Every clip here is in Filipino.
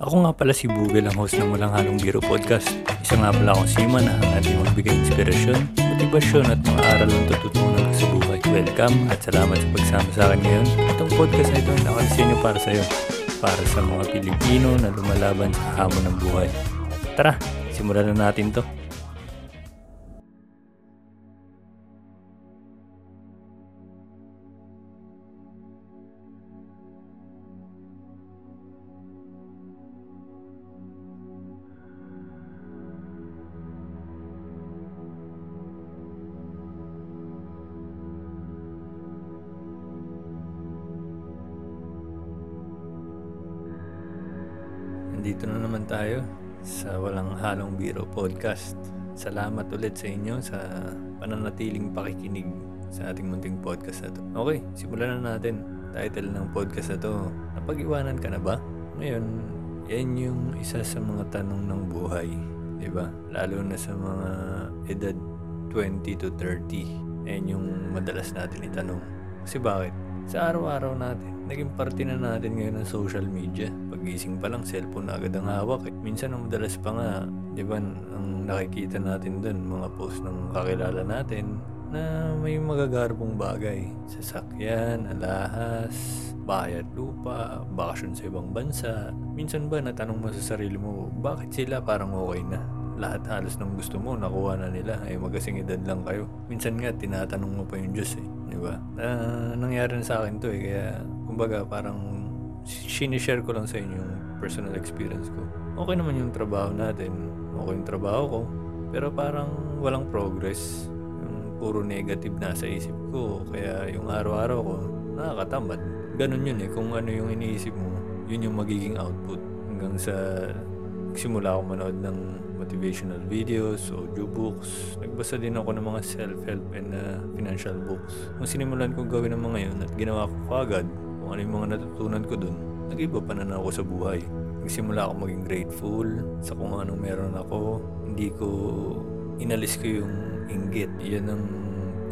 Ako nga pala si Bugel, ang host ng Walang Halong Biro Podcast. Isa nga pala akong sima na natin magbigay inspirasyon, motibasyon at mga aral ng tututunan ko sa buhay. Welcome at salamat sa pagsama sa akin ngayon. Itong podcast na ito ay nakalisenyo para sa iyo. Para sa mga Pilipino na lumalaban sa hamon ng buhay. Tara, simulan na natin to. Nandito na naman tayo sa Walang Halong Biro Podcast. Salamat ulit sa inyo sa pananatiling pakikinig sa ating munting podcast na to. Okay, simulan na natin. Title ng podcast na to, Napag-iwanan ka na ba? Ngayon, yan yung isa sa mga tanong ng buhay. ba? Lalo na sa mga edad 20 to 30. Yan yung madalas natin itanong. Kasi bakit? Sa araw-araw natin, naging parte na natin ngayon ng social media. Pagising pa lang, cellphone na agad ang hawak. Eh. Minsan, ang madalas pa nga, di ba, ang nakikita natin dun, mga post ng kakilala natin, na may magagarbong bagay. Sasakyan, alahas, bahay at lupa, bakasyon sa ibang bansa. Minsan ba natanong mo sa sarili mo, bakit sila parang okay na? Lahat halos ng gusto mo, nakuha na nila. Ay magasing edad lang kayo. Minsan nga, tinatanong mo pa yung Diyos eh. Di ba? Uh, nangyari na sa akin to eh. Kaya, kumbaga, parang sinishare ko lang sa inyo yung personal experience ko. Okay naman yung trabaho natin. Okay yung trabaho ko. Pero parang walang progress. Yung puro negative na sa isip ko. Kaya yung araw-araw ko, nakakatamad. Ganun yun eh. Kung ano yung iniisip mo, yun yung magiging output. Hanggang sa simula ako manood ng motivational videos, audiobooks. Nagbasa din ako ng mga self-help and uh, financial books. Nung sinimulan kong gawin ang mga yun at ginawa ko kagad kung ano yung mga natutunan ko dun, nag-iba pa na ako sa buhay. Nagsimula ako maging grateful sa kung anong meron ako. Hindi ko inalis ko yung inggit. Yan ang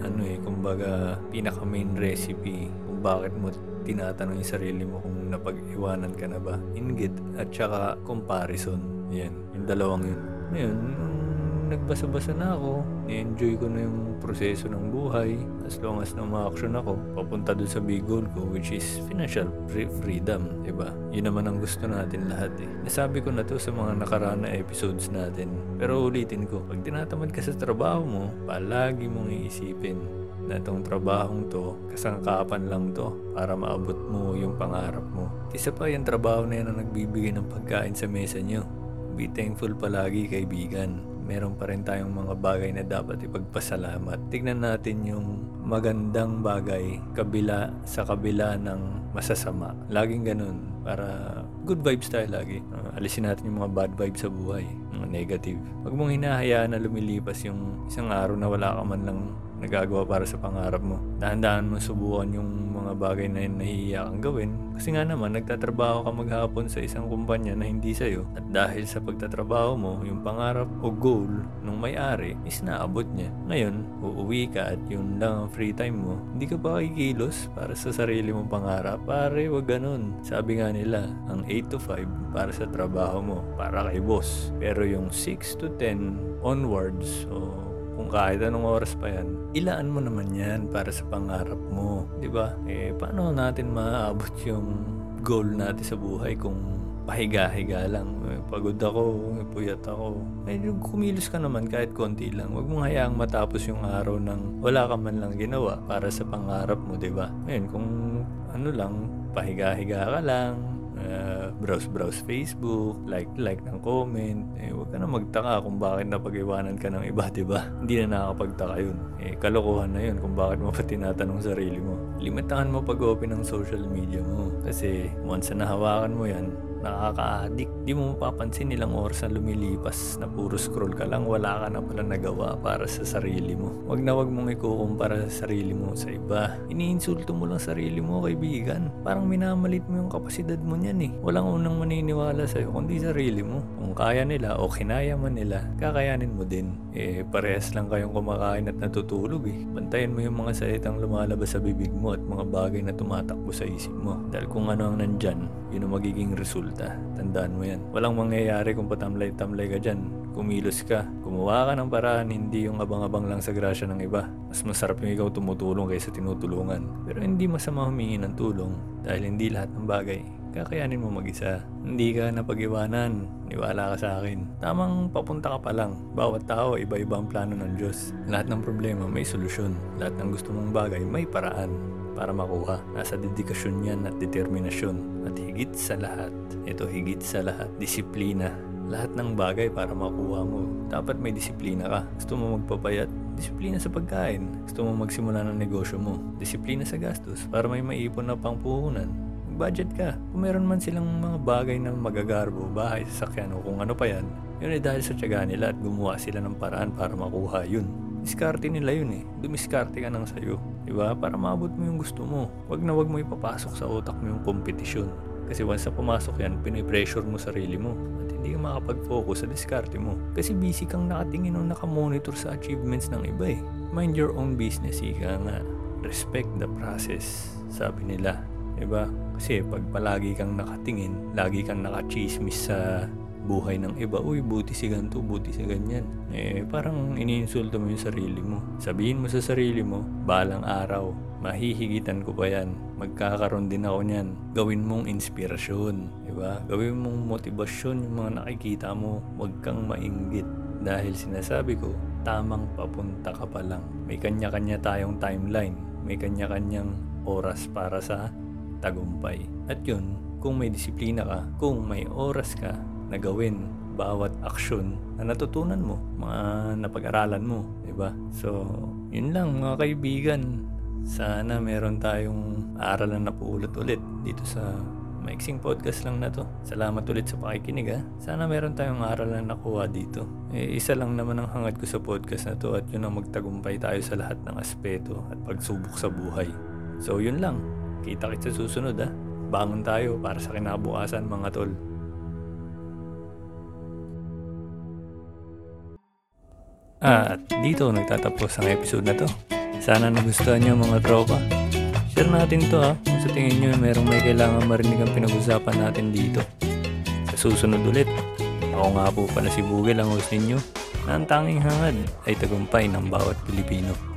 ano eh, kumbaga pinaka main recipe kung bakit mo tinatanong yung sarili mo kung napag-iwanan ka na ba. Inggit at saka comparison. Yan, yung dalawang yun. Ngayon, nagbasa-basa na ako, enjoy ko na yung proseso ng buhay as long as na ma-action ako, papunta dun sa big goal ko which is financial free- freedom, ba? Yun naman ang gusto natin lahat eh. Nasabi ko na to sa mga nakaraan na episodes natin. Pero ulitin ko, pag tinatamad ka sa trabaho mo, palagi mong iisipin na itong trabahong to, kasangkapan lang to para maabot mo yung pangarap mo. Isa pa yung trabaho na yan ang nagbibigay ng pagkain sa mesa nyo. Be thankful palagi kaibigan. Meron pa rin tayong mga bagay na dapat ipagpasalamat. Tignan natin yung magandang bagay kabila sa kabila ng masasama. Laging ganun para good vibes tayo lagi. Uh, alisin natin yung mga bad vibes sa buhay, mga negative. Huwag mong hinahayaan na lumilipas yung isang araw na wala ka man lang nagagawa para sa pangarap mo. Dahan-dahan mo subukan yung mga bagay na nahihiya kang gawin. Kasi nga naman, nagtatrabaho ka maghapon sa isang kumpanya na hindi sa'yo. At dahil sa pagtatrabaho mo, yung pangarap o goal ng may-ari is naabot niya. Ngayon, uuwi ka at yun lang ang free time mo. Hindi ka pa kikilos para sa sarili mong pangarap. Pare, wag ganun. Sabi nga nila, ang 8 to 5 para sa trabaho mo, para kay boss. Pero yung 6 to 10 onwards, o kung kahit anong oras pa yan, ilaan mo naman yan para sa pangarap mo. ba? Eh, paano natin maaabot yung goal natin sa buhay kung pahiga-higa lang. Eh, pagod ako, eh, puyat ako. Medyo kumilos ka naman kahit konti lang. Huwag mong hayaang matapos yung araw ng wala ka man lang ginawa para sa pangarap mo, di ba? Ngayon, kung ano lang, pahiga-higa ka lang, uh, browse-browse Facebook, like-like ng comment, eh, huwag ka na magtaka kung bakit napag-iwanan ka ng iba, di ba? Hindi na nakakapagtaka yun. Eh, kalokohan na yun kung bakit mo pa tinatanong sarili mo. Limitahan mo pag-open ng social media mo. Kasi once na nahawakan mo yan, nakaka-addict. Di mo mapapansin ilang oras na lumilipas na puro scroll ka lang, wala ka na pala nagawa para sa sarili mo. Wag na wag mong ikukumpara sa sarili mo sa iba. Iniinsulto mo lang sarili mo, kaibigan. Parang minamalit mo yung kapasidad mo niyan eh. Walang unang maniniwala sa'yo kundi sarili mo. Kung kaya nila o kinaya man nila, kakayanin mo din. Eh, parehas lang kayong kumakain at natutulog eh. Bantayan mo yung mga salitang lumalabas sa bibig mo at mga bagay na tumatakbo sa isip mo. Dahil kung ano ang nandyan, yun ang magiging result resulta. Tandaan mo yan. Walang mangyayari kung patamlay-tamlay ka dyan. Kumilos ka. Gumawa ka ng paraan, hindi yung abang-abang lang sa grasya ng iba. Mas masarap yung ikaw tumutulong kaysa tinutulungan. Pero hindi masama humingi ng tulong dahil hindi lahat ng bagay kakayanin mo mag-isa. Hindi ka napag-iwanan. Niwala ka sa akin. Tamang papunta ka pa lang. Bawat tao, iba-iba ang plano ng Diyos. Lahat ng problema may solusyon. Lahat ng gusto mong bagay may paraan para makuha. Nasa dedikasyon yan at determinasyon. At higit sa lahat, ito higit sa lahat, disiplina. Lahat ng bagay para makuha mo. Dapat may disiplina ka. Gusto mo magpapayat, disiplina sa pagkain. Gusto mo magsimula ng negosyo mo, disiplina sa gastos para may maipon na pangpuhunan budget ka. Kung meron man silang mga bagay na magagarbo, bahay, sasakyan o kung ano pa yan, yun ay dahil sa tiyaga nila at gumawa sila ng paraan para makuha yun. Diskarte nila yun eh. Dumiskarte ka nang sa'yo. Diba? Para maabot mo yung gusto mo. Wag na wag mo ipapasok sa utak mo yung kompetisyon. Kasi once na pumasok yan, pinipressure mo sarili mo. At hindi ka makapag-focus sa diskarte mo. Kasi busy kang nakatingin o nakamonitor sa achievements ng iba eh. Mind your own business, ika nga. Respect the process, sabi nila. Diba? Kasi pag palagi kang nakatingin, lagi kang nakachismis sa buhay ng iba, uy, buti si ganito, buti si ganyan. Eh, parang iniinsulto mo yung sarili mo. Sabihin mo sa sarili mo, balang araw, mahihigitan ko pa yan. Magkakaroon din ako niyan. Gawin mong inspirasyon, di ba? Gawin mong motivasyon yung mga nakikita mo. Huwag kang mainggit. Dahil sinasabi ko, tamang papunta ka pa lang. May kanya-kanya tayong timeline. May kanya-kanyang oras para sa tagumpay. At yun, kung may disiplina ka, kung may oras ka na gawin bawat aksyon na natutunan mo, mga napag-aralan mo, di ba? So, yun lang mga kaibigan. Sana meron tayong aralan na puulot ulit dito sa maiksing podcast lang na to. Salamat ulit sa pakikinig ha. Sana meron tayong aral na nakuha dito. Eh, isa lang naman ang hangad ko sa podcast na to at yun ang magtagumpay tayo sa lahat ng aspeto at pagsubok sa buhay. So yun lang. Kita kita susunod ha. Bangon tayo para sa kinabukasan mga tol. At dito nagtatapos ang episode na to. Sana nagustuhan niyo mga tropa. Share natin to ha kung sa tingin niyo merong may kailangan marinig ang pinag-usapan natin dito. Sa susunod ulit, ako nga po pala si Bugel ang host ninyo na ang tanging hangad ay tagumpay ng bawat Pilipino.